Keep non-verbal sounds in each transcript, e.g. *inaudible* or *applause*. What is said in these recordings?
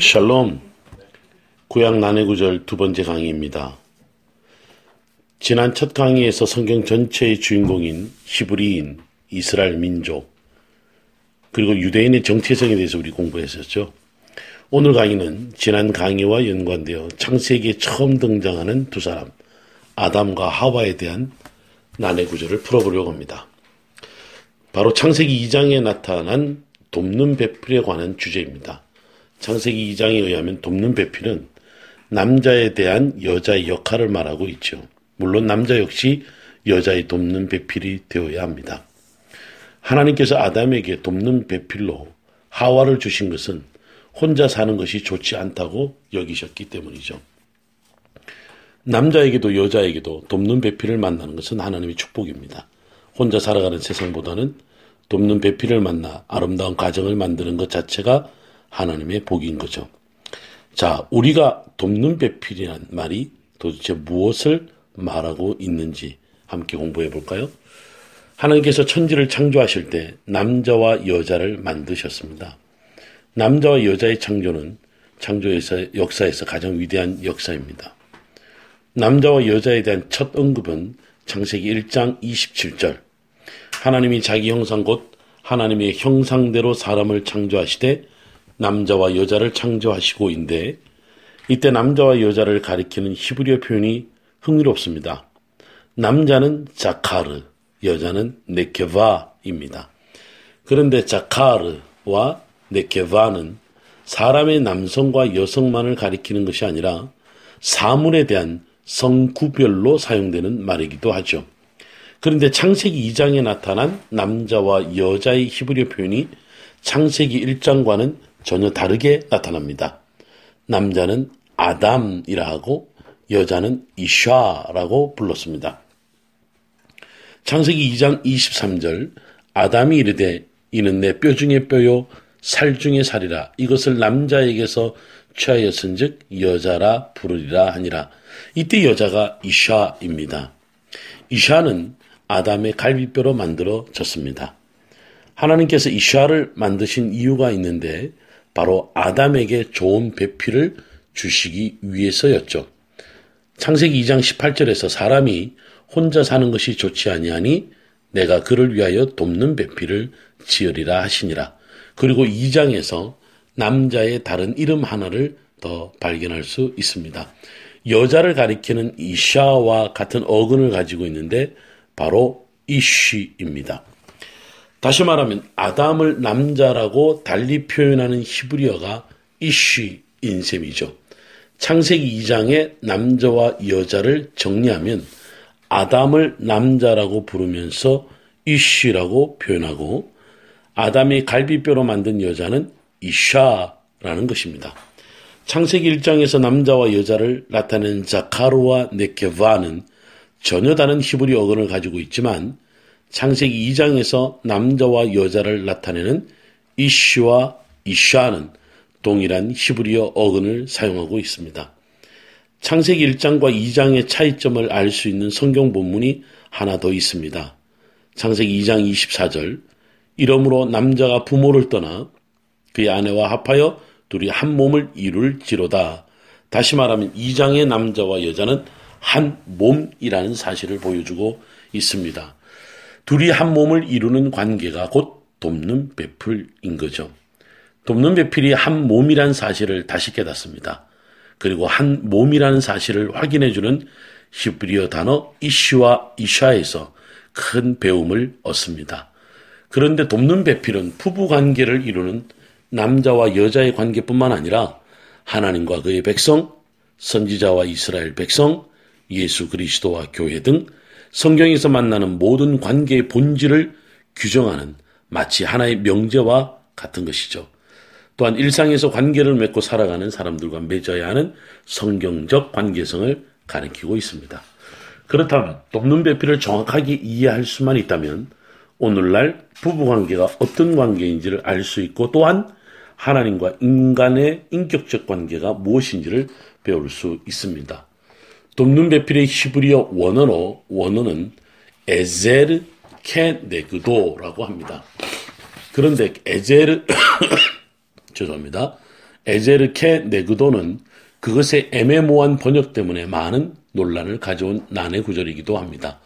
샬롬 구약 난해구절 두 번째 강의입니다. 지난 첫 강의에서 성경 전체의 주인공인 히브리인, 이스라엘 민족, 그리고 유대인의 정체성에 대해서 우리 공부했었죠. 오늘 강의는 지난 강의와 연관되어 창세기에 처음 등장하는 두 사람, 아담과 하와에 대한 난해 구절을 풀어보려고 합니다. 바로 창세기 2장에 나타난 돕는 배필에 관한 주제입니다. 창세기 2장에 의하면 돕는 배필은 남자에 대한 여자의 역할을 말하고 있죠. 물론 남자 역시 여자의 돕는 배필이 되어야 합니다. 하나님께서 아담에게 돕는 배필로 하와를 주신 것은 혼자 사는 것이 좋지 않다고 여기셨기 때문이죠. 남자에게도 여자에게도 돕는 배필을 만나는 것은 하나님의 축복입니다. 혼자 살아가는 세상보다는 돕는 배필을 만나 아름다운 가정을 만드는 것 자체가 하나님의 복인 거죠. 자, 우리가 돕는 배필이란 말이 도대체 무엇을 말하고 있는지 함께 공부해 볼까요? 하나님께서 천지를 창조하실 때 남자와 여자를 만드셨습니다. 남자와 여자의 창조는 창조에서 역사에서 가장 위대한 역사입니다. 남자와 여자에 대한 첫 언급은 창세기 1장 27절. 하나님이 자기 형상 곧 하나님의 형상대로 사람을 창조하시되 남자와 여자를 창조하시고인데 이때 남자와 여자를 가리키는 히브리어 표현이 흥미롭습니다. 남자는 자카르, 여자는 네케바입니다. 그런데 자카르와 네케바는 사람의 남성과 여성만을 가리키는 것이 아니라 사물에 대한 성구별로 사용되는 말이기도 하죠. 그런데 창세기 2장에 나타난 남자와 여자의 히브리어 표현이 창세기 1장과는 전혀 다르게 나타납니다. 남자는 아담이라 하고 여자는 이샤라고 불렀습니다. 창세기 2장 23절 아담이 이르되 이는 내 뼈 중에 뼈요 살 중에 살이라 이것을 남자에게서 취하였은즉 여자라 부르리라 하니라 이때 여자가 이샤입니다. 이샤는 아담의 갈비뼈로 만들어졌습니다. 하나님께서 이샤를 만드신 이유가 있는데 바로 아담에게 좋은 배필을 주시기 위해서였죠. 창세기 2장 18절에서 사람이 혼자 사는 것이 좋지 아니하니 내가 그를 위하여 돕는 배필을 지으리라 하시니라. 그리고 2장에서 남자의 다른 이름 하나를 더 발견할 수 있습니다. 여자를 가리키는 이샤와 같은 어근을 가지고 있는데 바로 이쉬입니다. 다시 말하면 아담을 남자라고 달리 표현하는 히브리어가 이쉬인 셈이죠. 창세기 2장의 남자와 여자를 정리하면 아담을 남자라고 부르면서 이쉬라고 표현하고 아담이 갈비뼈로 만든 여자는 이샤라는 것입니다. 창세기 1장에서 남자와 여자를 나타낸 자카르와 네케바는 전혀 다른 히브리 어근을 가지고 있지만 창세기 2장에서 남자와 여자를 나타내는 이쉬와 이샤는 동일한 히브리어 어근을 사용하고 있습니다. 창세기 1장과 2장의 차이점을 알 수 있는 성경 본문이 하나 더 있습니다. 창세기 2장 24절 이러므로 남자가 부모를 떠나 그의 아내와 합하여 둘이 한 몸을 이룰지로다. 다시 말하면 2장의 남자와 여자는 한 몸이라는 사실을 보여주고 있습니다. 둘이 한 몸을 이루는 관계가 곧 돕는 배풀인 거죠. 돕는 배필이 한 몸이란 사실을 다시 깨닫습니다. 그리고 한 몸이라는 사실을 확인해주는 히브리어 단어 이슈와 이샤에서 큰 배움을 얻습니다. 그런데 돕는 배필은 부부 관계를 이루는 남자와 여자의 관계뿐만 아니라 하나님과 그의 백성, 선지자와 이스라엘 백성, 예수 그리스도와 교회 등 성경에서 만나는 모든 관계의 본질을 규정하는 마치 하나의 명제와 같은 것이죠. 또한 일상에서 관계를 맺고 살아가는 사람들과 맺어야 하는 성경적 관계성을 가리키고 있습니다. 그렇다면 돕는 배필을 정확하게 이해할 수만 있다면 오늘날 부부 관계가 어떤 관계인지를 알 수 있고 또한 하나님과 인간의 인격적 관계가 무엇인지를 배울 수 있습니다. 돕는 배필의 히브리어 원어로 원어는 에제르 케네그도라고 합니다. 그런데 에제르 *coughs* 죄송합니다. 에제르 케 네그도는 그것의 애매모호한 번역 때문에 많은 논란을 가져온 난해 구절이기도 합니다.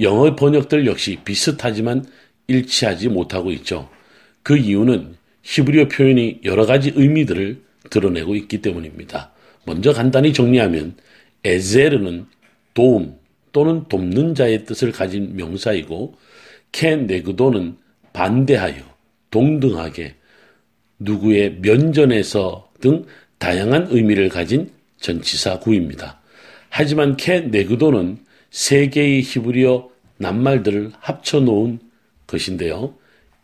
영어 번역들 역시 비슷하지만 일치하지 못하고 있죠. 그 이유는 히브리어 표현이 여러 가지 의미들을 드러내고 있기 때문입니다. 먼저 간단히 정리하면 에제르는 도움 또는 돕는 자의 뜻을 가진 명사이고 켄네그도는 반대하여 동등하게 누구의 면전에서 등 다양한 의미를 가진 전치사 구입니다. 하지만 켄네그도는 세 개의 히브리어 낱말들을 합쳐 놓은 것인데요.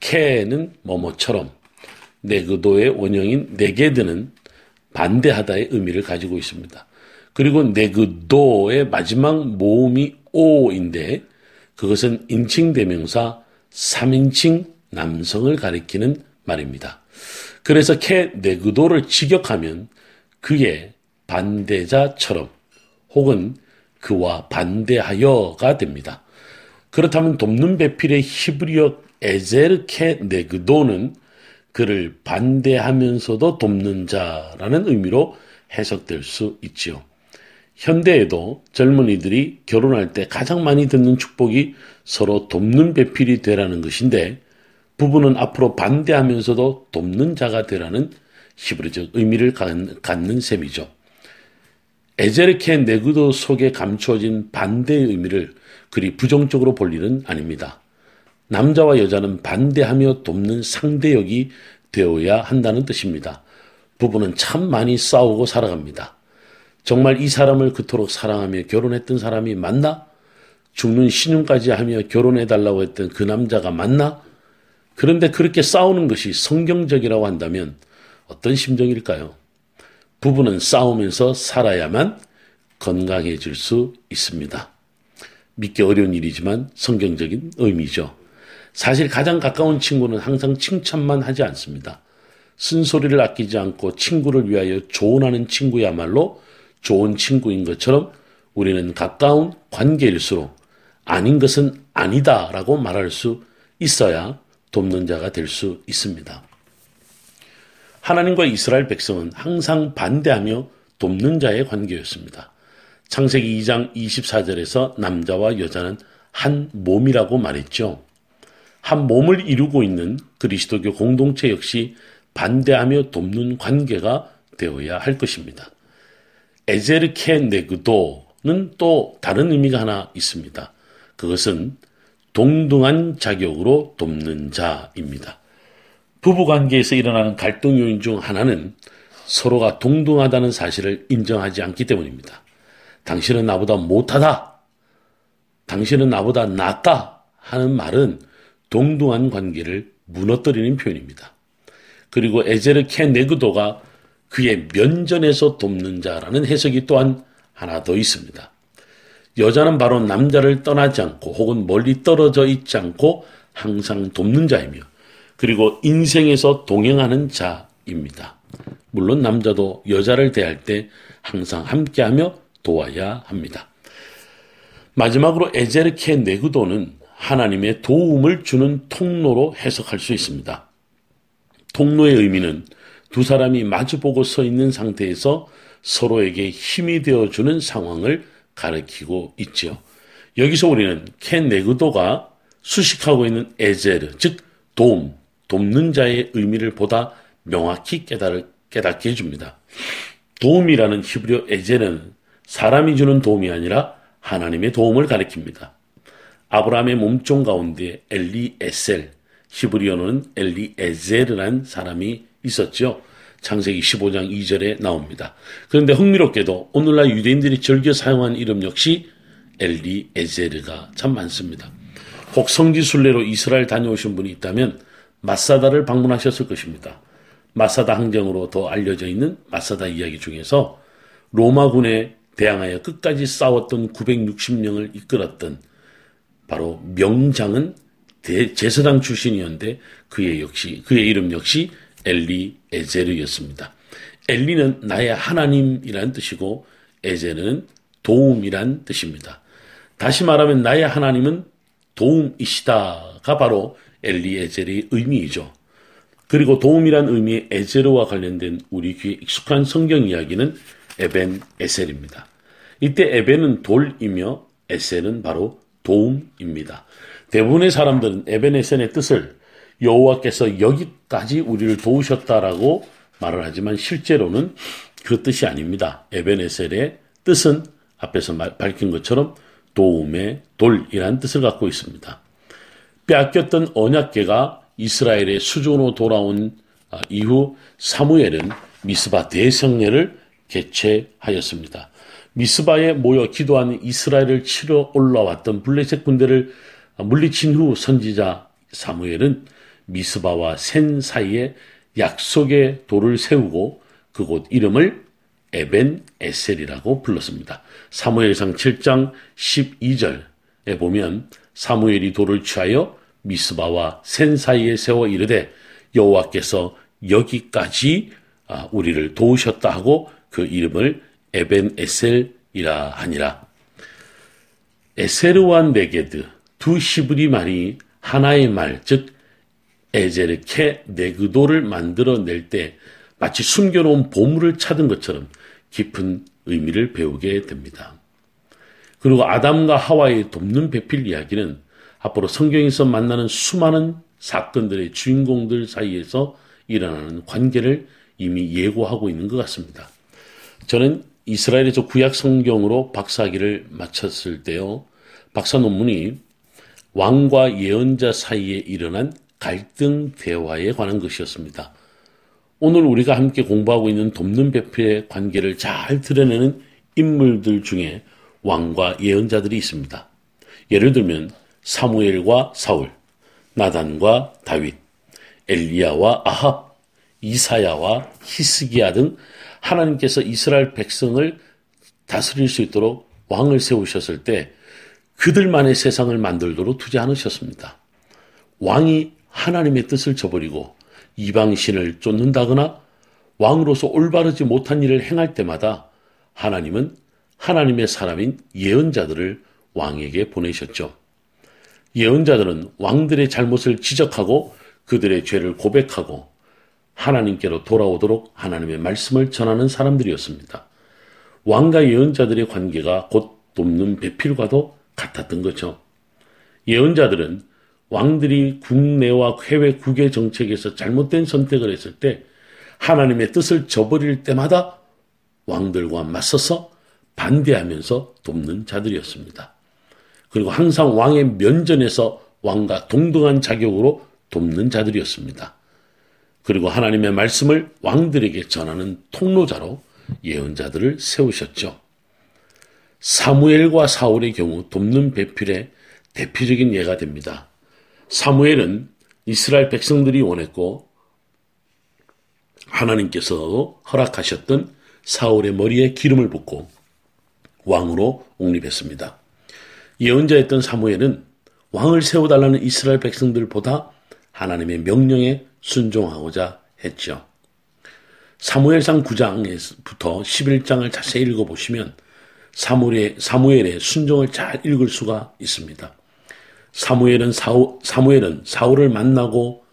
케는 뭐뭐처럼 네그도의 원형인 네게드는 반대하다의 의미를 가지고 있습니다. 그리고 네그도의 마지막 모음이 오인데 그것은 인칭 대명사 3인칭 남성을 가리키는 말입니다. 그래서 케 네그도를 직역하면 그의 반대자처럼 혹은 그와 반대하여가 됩니다. 그렇다면 돕는 배필의 히브리어 에제르케 네그도는 그를 반대하면서도 돕는 자라는 의미로 해석될 수 있지요. 현대에도 젊은이들이 결혼할 때 가장 많이 듣는 축복이 서로 돕는 배필이 되라는 것인데 부부는 앞으로 반대하면서도 돕는 자가 되라는 히브리적 의미를 갖는 셈이죠. 에제르케 네그도 속에 감추어진 반대의 의미를 그리 부정적으로 볼 일은 아닙니다. 남자와 여자는 반대하며 돕는 상대역이 되어야 한다는 뜻입니다. 부부는 참 많이 싸우고 살아갑니다. 정말 이 사람을 그토록 사랑하며 결혼했던 사람이 맞나? 죽는 신용까지 하며 결혼해달라고 했던 그 남자가 맞나? 그런데 그렇게 싸우는 것이 성경적이라고 한다면 어떤 심정일까요? 부부는 싸우면서 살아야만 건강해질 수 있습니다. 믿기 어려운 일이지만 성경적인 의미죠. 사실 가장 가까운 친구는 항상 칭찬만 하지 않습니다. 쓴소리를 아끼지 않고 친구를 위하여 조언하는 친구야말로 좋은 친구인 것처럼 우리는 가까운 관계일수록 아닌 것은 아니다라고 말할 수 있어야 돕는 자가 될 수 있습니다. 하나님과 이스라엘 백성은 항상 반대하며 돕는 자의 관계였습니다. 창세기 2장 24절에서 남자와 여자는 한 몸이라고 말했죠. 한 몸을 이루고 있는 그리스도교 공동체 역시 반대하며 돕는 관계가 되어야 할 것입니다. 에제르케 네그도는 또 다른 의미가 하나 있습니다. 그것은 동등한 자격으로 돕는 자입니다. 부부 관계에서 일어나는 갈등 요인 중 하나는 서로가 동등하다는 사실을 인정하지 않기 때문입니다. 당신은 나보다 못하다. 당신은 나보다 낫다. 하는 말은 동등한 관계를 무너뜨리는 표현입니다. 그리고 에제르 케 네그도가 그의 면전에서 돕는 자라는 해석이 또한 하나 더 있습니다. 여자는 바로 남자를 떠나지 않고 혹은 멀리 떨어져 있지 않고 항상 돕는 자이며 그리고 인생에서 동행하는 자입니다. 물론 남자도 여자를 대할 때 항상 함께하며 도와야 합니다. 마지막으로 에제르케 네그도는 하나님의 도움을 주는 통로로 해석할 수 있습니다. 통로의 의미는 두 사람이 마주보고 서 있는 상태에서 서로에게 힘이 되어주는 상황을 가리키고 있지요. 여기서 우리는 켄 네그도가 수식하고 있는 에제르, 즉 도움, 돕는 자의 의미를 보다 명확히 깨달, 깨닫게 해줍니다. 도움이라는 히브리어 에제르는 사람이 주는 도움이 아니라 하나님의 도움을 가리킵니다. 아브라함의 몸종 가운데 엘리 에셀, 히브리어는 엘리 에제르란 사람이 있었죠. 창세기 15장 2절에 나옵니다. 그런데 흥미롭게도 오늘날 유대인들이 즐겨 사용한 이름 역시 엘리 에제르가 참 많습니다. 혹 성지순례로 이스라엘 다녀오신 분이 있다면 마사다를 방문하셨을 것입니다. 마사다 항쟁으로 더 알려져 있는 마사다 이야기 중에서 로마군에 대항하여 끝까지 싸웠던 960명을 이끌었던 바로 명장은 제사장 출신이었는데 그의 역시 그의 이름 역시 엘리 에제르였습니다. 엘리는 나의 하나님이란 뜻이고 에제르는 도움이란 뜻입니다. 다시 말하면 나의 하나님은 도움이시다가 바로 엘리 에제르의 의미이죠. 그리고 도움이란 의미의 에제르와 관련된 우리 귀에 익숙한 성경 이야기는 에벤 에셀입니다. 이때 에벤은 돌이며 에셀은 바로 도움입니다. 대부분의 사람들은 에벤 에셀의 뜻을 여호와께서 여기까지 우리를 도우셨다라고 말을 하지만 실제로는 그 뜻이 아닙니다. 에벤 에셀의 뜻은 앞에서 밝힌 것처럼 도움의 돌이란 뜻을 갖고 있습니다. 빼앗겼던 언약계가 이스라엘의 수종으로 돌아온 아, 이후 사무엘은 미스바 대성례를 개최하였습니다. 미스바에 모여 기도하는 이스라엘을 치러 올라왔던 블레셋 군대를 물리친 후 선지자 사무엘은 미스바와 센 사이에 약속의 돌을 세우고 그곳 이름을 에벤 에셀이라고 불렀습니다. 사무엘상 7장 12절에 보면 사무엘이 돌을 취하여 미스바와 센 사이에 세워 이르되 여호와께서 여기까지 아, 우리를 도우셨다 하고 그 이름을 에벤 에셀이라 하니라. 에세르완 네게드 두 시브리 말이 하나의 말, 즉 에제르케 네그도를 만들어낼 때 마치 숨겨놓은 보물을 찾은 것처럼 깊은 의미를 배우게 됩니다. 그리고 아담과 하와의 돕는 배필 이야기는 앞으로 성경에서 만나는 수많은 사건들의 주인공들 사이에서 일어나는 관계를 이미 예고하고 있는 것 같습니다. 저는 이스라엘에서 구약 성경으로 박사학위를 마쳤을 때요. 박사 논문이 왕과 예언자 사이에 일어난 갈등 대화에 관한 것이었습니다. 오늘 우리가 함께 공부하고 있는 돕는 배필의 관계를 잘 드러내는 인물들 중에 왕과 예언자들이 있습니다. 예를 들면 사무엘과 사울, 나단과 다윗, 엘리야와 아합, 이사야와 히스기야 등 하나님께서 이스라엘 백성을 다스릴 수 있도록 왕을 세우셨을 때 그들만의 세상을 만들도록 두지 않으셨습니다. 왕이 하나님의 뜻을 저버리고 이방신을 쫓는다거나 왕으로서 올바르지 못한 일을 행할 때마다 하나님은 하나님의 사람인 예언자들을 왕에게 보내셨죠. 예언자들은 왕들의 잘못을 지적하고 그들의 죄를 고백하고 하나님께로 돌아오도록 하나님의 말씀을 전하는 사람들이었습니다. 왕과 예언자들의 관계가 곧 돕는 배필과도 같았던 거죠. 예언자들은 왕들이 국내와 해외 국외 정책에서 잘못된 선택을 했을 때 하나님의 뜻을 저버릴 때마다 왕들과 맞서서 반대하면서 돕는 자들이었습니다. 그리고 항상 왕의 면전에서 왕과 동등한 자격으로 돕는 자들이었습니다. 그리고 하나님의 말씀을 왕들에게 전하는 통로자로 예언자들을 세우셨죠. 사무엘과 사울의 경우 돕는 배필의 대표적인 예가 됩니다. 사무엘은 이스라엘 백성들이 원했고 하나님께서 허락하셨던 사울의 머리에 기름을 붓고 왕으로 옹립했습니다. 예언자였던 사무엘은 왕을 세워달라는 이스라엘 백성들보다 하나님의 명령에 순종하고자 했죠. 사무엘상 9장부터 11장을 자세히 읽어보시면 사무엘의, 사무엘의 순종을 잘 읽을 수가 있습니다. 사무엘은 사우, 사무엘은 사울을 만나고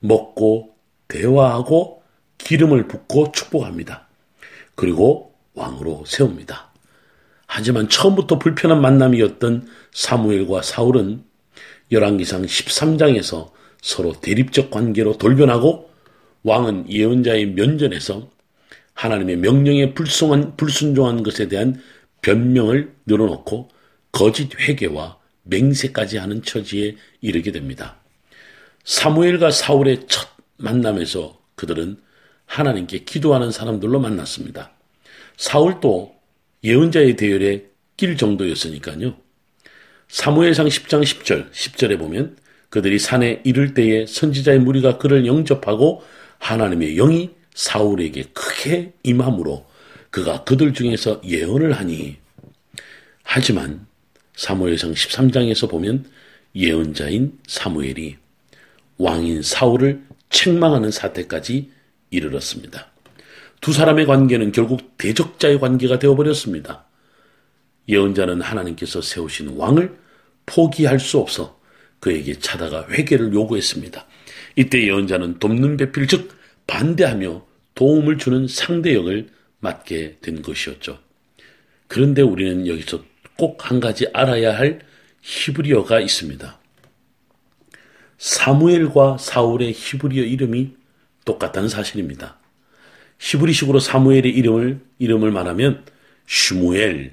먹고 대화하고 기름을 붓고 축복합니다. 그리고 왕으로 세웁니다. 하지만 처음부터 불편한 만남이었던 사무엘과 사울은 열왕기상 13장에서 서로 대립적 관계로 돌변하고 왕은 예언자의 면전에서 하나님의 명령에 불순한, 불순종한 것에 대한 변명을 늘어놓고 거짓 회개와 맹세까지 하는 처지에 이르게 됩니다. 사무엘과 사울의 첫 만남에서 그들은 하나님께 기도하는 사람들로 만났습니다. 사울도 예언자의 대열에 낄 정도였으니까요. 사무엘상 10장 10절, 10절에 보면 그들이 산에 이를 때에 선지자의 무리가 그를 영접하고 하나님의 영이 사울에게 크게 임함으로 그가 그들 중에서 예언을 하니 하지만 사무엘상 13장에서 보면 예언자인 사무엘이 왕인 사울을 책망하는 사태까지 이르렀습니다. 두 사람의 관계는 결국 대적자의 관계가 되어버렸습니다. 예언자는 하나님께서 세우신 왕을 포기할 수 없어 그에게 찾아가 회개를 요구했습니다. 이때 예언자는 돕는 배필 즉 반대하며 도움을 주는 상대 역을 맡게 된 것이었죠. 그런데 우리는 여기서 꼭 한 가지 알아야 할 히브리어가 있습니다. 사무엘과 사울의 히브리어 이름이 똑같다는 사실입니다. 히브리식으로 사무엘의 이름을 이름을 말하면 슈무엘,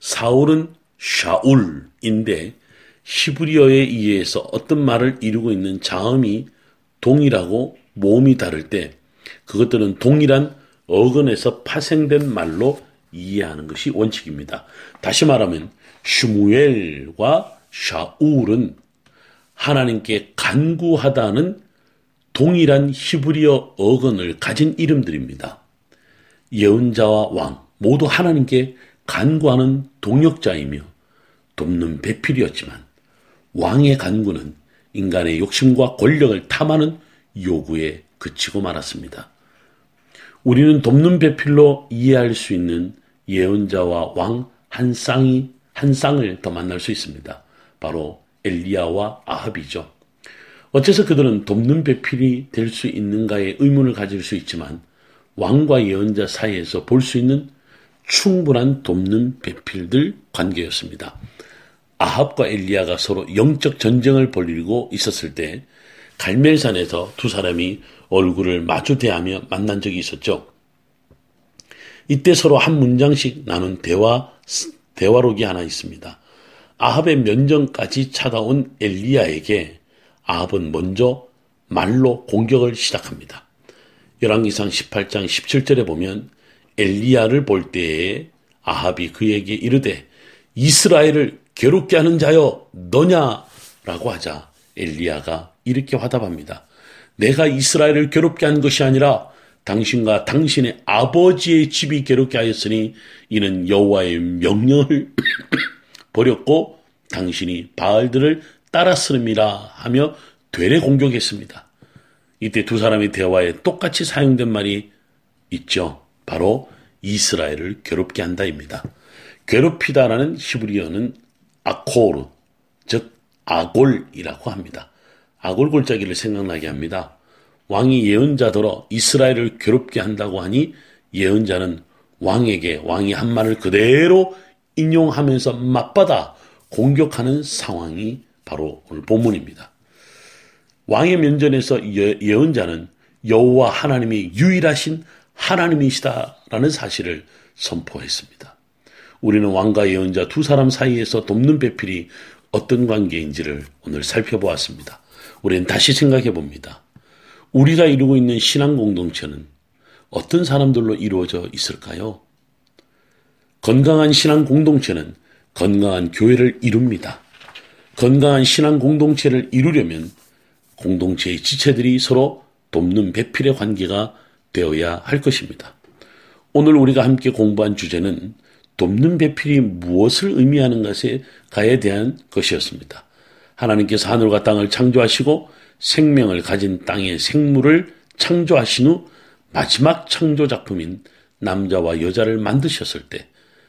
사울은 샤울인데 히브리어에 의해서 어떤 말을 이루고 있는 자음이 동일하고 모음이 다를 때 그것들은 동일한 어근에서 파생된 말로 이해하는 것이 원칙입니다. 다시 말하면 슈무엘과 샤울은 하나님께 간구하다는 동일한 히브리어 어근을 가진 이름들입니다. 예언자와 왕 모두 하나님께 간구하는 동역자이며 돕는 배필이었지만 왕의 간구는 인간의 욕심과 권력을 탐하는 요구에 그치고 말았습니다. 우리는 돕는 배필로 이해할 수 있는 예언자와 왕 한 쌍이 한 쌍을 더 만날 수 있습니다. 바로 엘리야와 아합이죠. 어째서 그들은 돕는 배필이 될 수 있는가에 의문을 가질 수 있지만 왕과 예언자 사이에서 볼 수 있는 충분한 돕는 배필들 관계였습니다. 아합과 엘리야가 서로 영적 전쟁을 벌이고 있었을 때 갈멜산에서 두 사람이 얼굴을 마주 대하며 만난 적이 있었죠. 이때 서로 한 문장씩 나눈 대화 대화록이 하나 있습니다. 아합의 면전까지 찾아온 엘리야에게 아합은 먼저 말로 공격을 시작합니다. 열왕기상 18장 17절에 보면 엘리야를 볼 때에 아합이 그에게 이르되 이스라엘을 괴롭게 하는 자여 너냐라고 하자 엘리야가 이렇게 화답합니다. 내가 이스라엘을 괴롭게 한 것이 아니라 당신과 당신의 아버지의 집이 괴롭게 하였으니 이는 여호와의 명령을 *clears throat* 버렸고 당신이 바알들을 따랐음이라 하며 되레 공격했습니다. 이때 두 사람의 대화에 똑같이 사용된 말이 있죠. 바로 이스라엘을 괴롭게 한다입니다. 괴롭히다라는 히브리어는 아코르, 즉 아골이라고 합니다. 아골 골짜기를 생각나게 합니다. 왕이 예언자더러 이스라엘을 괴롭게 한다고 하니 예언자는 왕에게 왕이 한 말을 그대로 인용하면서 맞받아 공격하는 상황이 바로 오늘 본문입니다. 왕의 면전에서 예언자는 여호와 하나님이 유일하신 하나님이시다라는 사실을 선포했습니다. 우리는 왕과 예언자 두 사람 사이에서 돕는 배필이 어떤 관계인지를 오늘 살펴보았습니다. 우리는 다시 생각해 봅니다. 우리가 이루고 있는 신앙 공동체는 어떤 사람들로 이루어져 있을까요? 건강한 신앙 공동체는 건강한 교회를 이룹니다. 건강한 신앙 공동체를 이루려면 공동체의 지체들이 서로 돕는 배필의 관계가 되어야 할 것입니다. 오늘 우리가 함께 공부한 주제는 돕는 배필이 무엇을 의미하는 것에 대한 것이었습니다. 하나님께서 하늘과 땅을 창조하시고 생명을 가진 땅의 생물을 창조하신 후 마지막 창조 작품인 남자와 여자를 만드셨을 때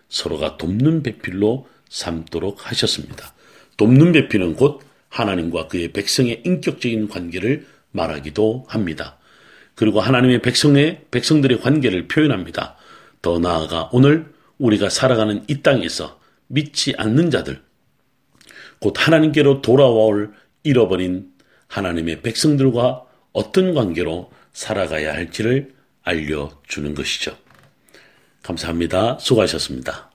서로가 돕는 배필로 삼도록 하셨습니다. 돕는 배필은 곧 하나님과 그의 백성의 인격적인 관계를 말하기도 합니다. 그리고 하나님의 백성의 백성들의 관계를 표현합니다. 더 나아가 오늘 우리가 살아가는 이 땅에서 믿지 않는 자들, 곧 하나님께로 돌아올 잃어버린 하나님의 백성들과 어떤 관계로 살아가야 할지를 알려주는 것이죠. 감사합니다. 수고하셨습니다.